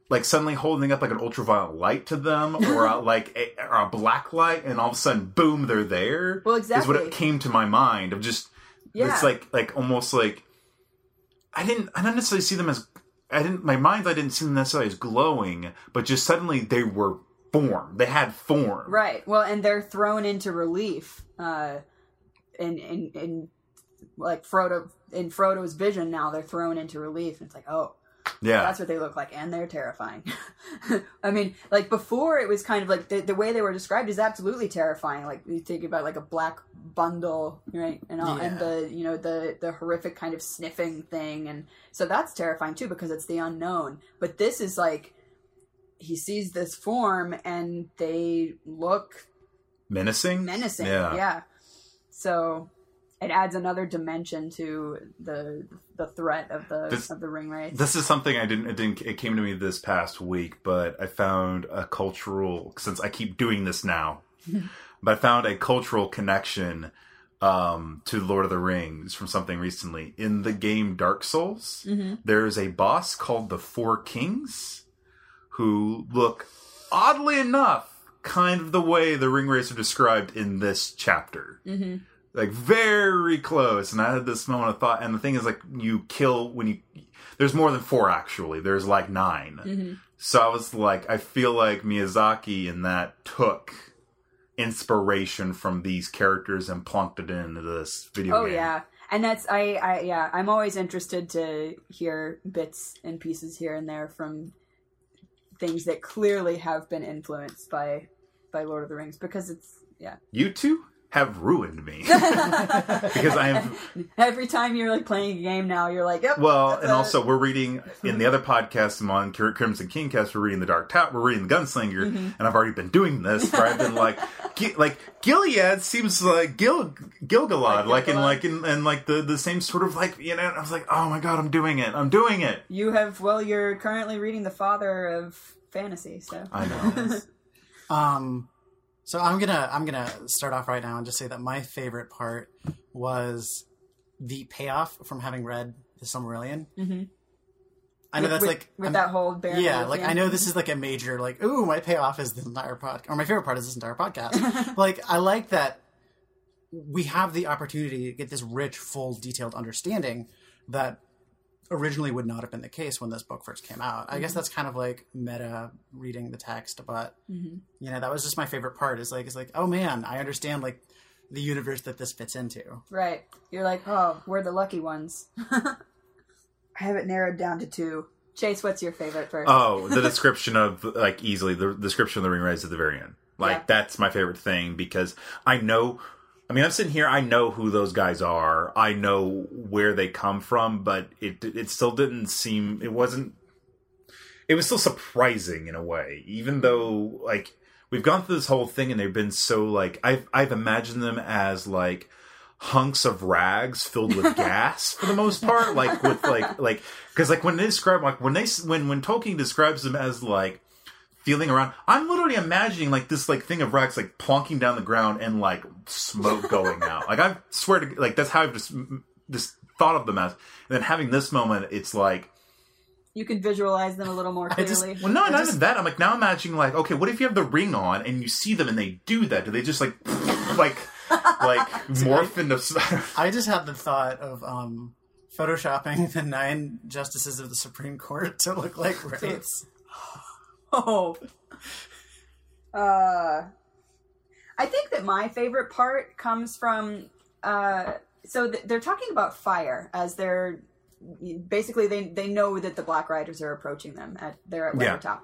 like suddenly holding up like an ultraviolet light to them, or a, like a, or a black light, and all of a sudden, boom, they're there. Well, exactly. Is what it came to my mind of just Yeah. it's like like almost like I didn't I didn't necessarily see them as I didn't my mind I didn't see them necessarily as glowing, but just suddenly they were form. They had form. Right. Well, and they're thrown into relief uh, and and and like Frodo in Frodo's vision. Now they're thrown into relief, and it's like, oh, Yeah. that's what they look like, and they're terrifying. I mean, like before, it was kind of like the, the way they were described is absolutely terrifying. Like you think about like a black bundle, right, and all, and the you know the the horrific kind of sniffing thing, and so that's terrifying too because it's the unknown. But this is like he sees this form, and they look menacing. menacing. Yeah. Yeah. So it adds another dimension to the the threat of the This- of the ring wraiths. This is something I didn't. It didn't. It came to me this past week, but I found a cultural. Since I keep doing this now, but I found a cultural connection um, to Lord of the Rings from something recently in the game Dark Souls. hmm There is a boss called the Four Kings, who look oddly enough kind of the way the ring wraiths are described in this chapter hmm like very close and i had this moment of thought and the thing is like you kill when you there's more than four actually. There's like 9 hmm so i was like i feel like miyazaki in that took inspiration from these characters and plunked it into this video Oh game. yeah. And that's I, I yeah, I'm always interested to hear bits and pieces here and there from things that clearly have been influenced by by Lord of the Rings because it's yeah. you two have ruined me because i am Every time you're like playing a game now, you're like, yep. Well, and a- also we're reading in the other podcast I'm on Cr- Crimson Kingcast. We're reading the Dark Tower. We're reading the Gunslinger, Mm-hmm. and I've already been doing this. Where I've been like, Gi- like Gilead seems like Gil Gil-galad, Like like, in like in and like the the same sort of like you know. I was like, oh my god, I'm doing it. I'm doing it. you have well, you're currently reading the father of fantasy, so I know. Um, so I'm gonna I'm gonna start off right now and just say that my favorite part was the payoff from having read the Silmarillion. Mhm. I know With- that's with, like with I'm- that whole yeah, like I know this is like a major like ooh my payoff is this entire podcast or my favorite part is this entire podcast. like I like that we have the opportunity to get this rich, full, detailed understanding that originally would not have been the case when this book first came out. I guess that's kind of like meta reading the text, but Mhm. you know that was just my favorite part. Is like it's like oh man, I understand like the universe that this fits into. Right. You're like, oh, we're the lucky ones. I have it narrowed down to two. Chase, what's your favorite first? Oh, the description of like easily the description of the ring wraiths at the very end. Like Yeah. that's my favorite thing because I know. I mean, I'm sitting here. I know who those guys are. I know where they come from, but it it still didn't seem. It wasn't. It was still surprising in a way, even though like we've gone through this whole thing and they've been so like I've I've imagined them as like hunks of rags filled with gas for the most part like with like like because like when they describe like when they when when tolkien describes them as like feeling around. I'm literally imagining like this like thing of rags like plonking down the ground and like smoke going out. Like i swear to like that's how i've just just thought of them as and then having this moment it's like You can visualize them a little more I just- clearly. well no I not just- even that. I'm like now imagining like okay what if you have the ring on and you see them and they do that? Do they just like like like morph into I just had the thought of um, photoshopping the nine justices of the Supreme Court to look like wraiths. Oh. Uh, I think that my favorite part comes from. Uh, so th- they're talking about fire as they're basically they they know that the Black Riders are approaching them at they're at Yeah. Weathertop,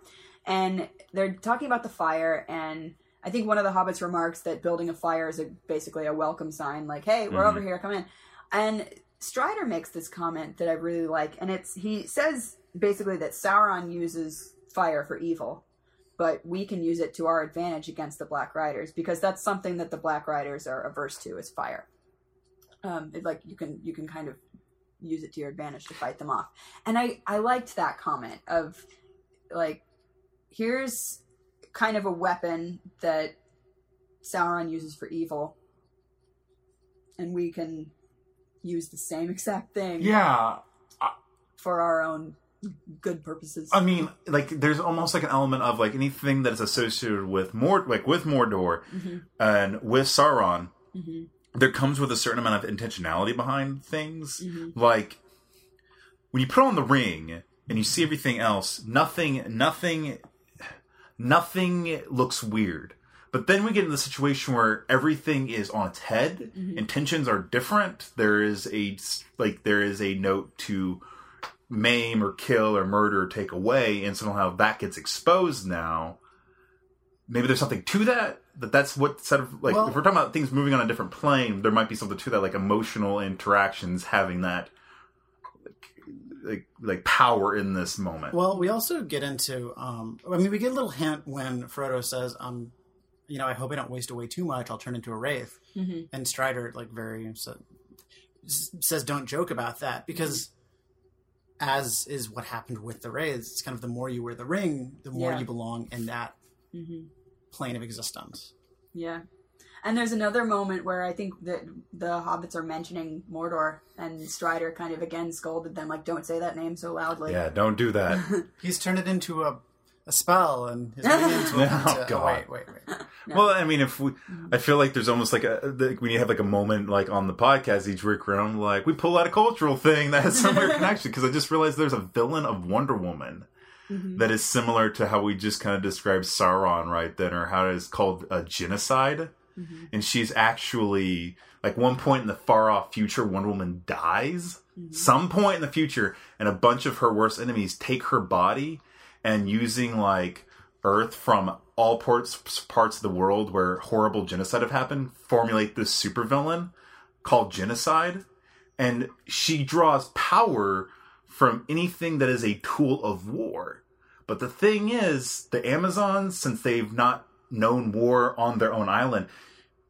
and they're talking about the fire and. I think one of the hobbits remarks that building a fire is a, basically a welcome sign, like, "Hey, we're Mhm. over here, come in." And Strider makes this comment that I really like, and it's he says basically that Sauron uses fire for evil, but we can use it to our advantage against the Black Riders because that's something that the Black Riders are averse to is fire. Um, it, like you can you can kind of use it to your advantage to fight them off, and I I liked that comment of like here's kind of a weapon that Sauron uses for evil, and we can use the same exact thing Yeah, for our own good purposes. I mean, like there's almost like an element of like anything that is associated with Mord, like with Mordor mm-hmm. and with Sauron. Mm-hmm. There comes with a certain amount of intentionality behind things. Mm-hmm. Like when you put on the ring and you see everything else, nothing, nothing, nothing looks weird. But then we get in the situation where everything is on its head. Intentions are different. There is a like there is a note to maim or kill or murder or take away, and somehow that gets exposed now. Maybe there's something to that. That that's what sort of like Well- if we're talking about things moving on a different plane, there might be something to that, like emotional interactions having that like like power in this moment. Well, we also get into. Um, I mean, we get a little hint when Frodo says, "Um, you know, I hope I don't waste away too much. I'll turn into a wraith." And Strider, like, very sa- s- says, "Don't joke about that," because as is what happened with the wraiths, it's kind of the more you wear the ring, the more Yeah. you belong in that mm-hmm. plane of existence. Yeah. And there's another moment where I think that the hobbits are mentioning Mordor, and Strider kind of again scolded them, like, "Don't say that name so loudly." yeah, don't do that. He's turned it into a, a spell, and his minions will come Oh, to. Oh, God. wait, wait, wait. Well, I mean, if we, I feel like there's almost like a like when you have like a moment like on the podcast each week where I'm like, we pull out a cultural thing that has some weird connection because I just realized there's a villain of Wonder Woman mm-hmm. that is similar to how we just kind of described Sauron right then, or how it is called a genocide, mm-hmm. and she's actually like one point in the far off future, Wonder Woman dies. Mm-hmm. Some point in the future, and a bunch of her worst enemies take her body and using like Earth from all parts parts of the world where horrible genocide have happened, formulate this supervillain called Genocide, and she draws power from anything that is a tool of war. But the thing is, the Amazons, since they've not known war on their own island,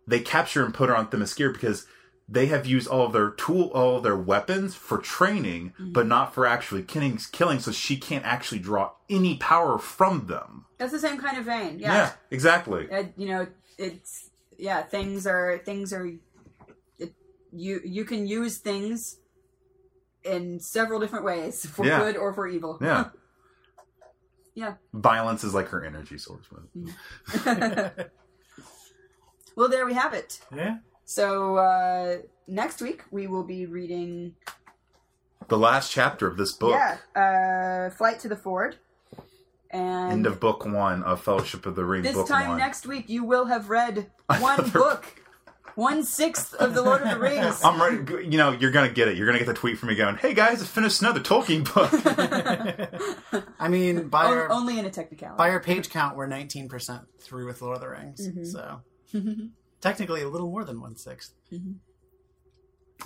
they capture and put her on Themyscira because they have used all of their tool, all of their weapons for training, but not for actually killing. Killing, so she can't actually draw any power from them. That's the same kind of vein. Yeah, Yeah. exactly. Uh, you know, it's yeah. Things are things are. It, you you can use things in several different ways for Yeah. good or for evil. Yeah. yeah. Violence is like her energy source. Well, there we have it. Yeah. So uh, next week we will be reading The last chapter of this book. yeah, uh, Flight to the Ford. And End of book one of Fellowship of the Ring. this book time one. next week you will have read one book, one sixth of the Lord of the Rings. I'm ready. You know, you're gonna get it. You're gonna get the tweet from me going, "Hey guys, I finished another Tolkien book." I mean, by O- our, only in a technicality. by our page count, we're 19% through with Lord of the Rings. So technically a little more than one sixth.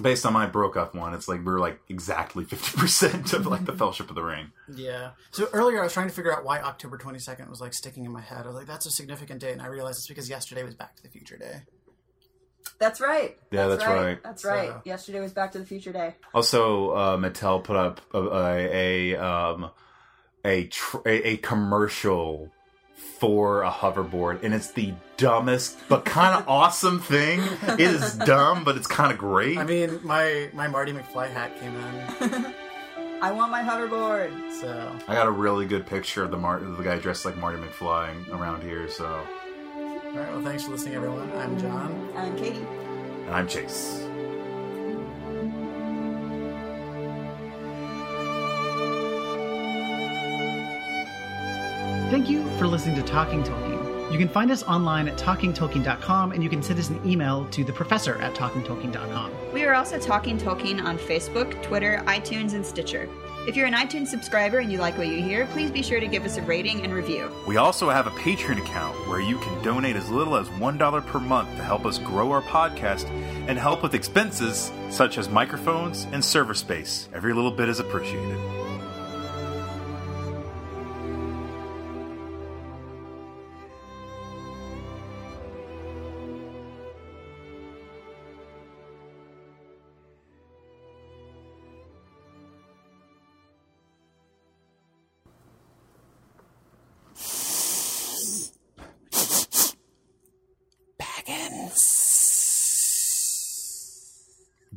Based on my broke up one, it's like we're like exactly fifty percent of like the Fellowship of the Ring. Yeah. So earlier I was trying to figure out why October 22nd was like sticking in my head. I was like, that's a significant date. And I realized it's because yesterday was Back to the Future Day. That's right. Yeah, that's right. That's So- right. Yesterday was Back to the Future Day. Also, uh, Mattel put up a a, a um a, tr- a a commercial for a hoverboard, and it's the dumbest but kind of awesome thing. It is dumb, but it's kind of great. I mean, my, my Marty McFly hat came in. I want my hoverboard. So, I got a really good picture of the Mar- the guy dressed like Marty McFly around here. So, all right. Well, thanks for listening, everyone. I'm John. I'm Katie. and I'm Chase. Thank you for listening to Talking Tolkien. You can find us online at talkingtolkien.com and you can send us an email to the professor at talkingtolkien.com. We are also Talking Tolkien on Facebook, Twitter, iTunes, and Stitcher. If you're an iTunes subscriber and you like what you hear, please be sure to give us a rating and review. We also have a Patreon account where you can donate as little as $1 per month to help us grow our podcast and help with expenses such as microphones and server space. Every little bit is appreciated.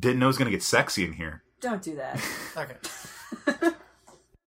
Didn't know it was gonna get sexy in here. Don't do that. Okay.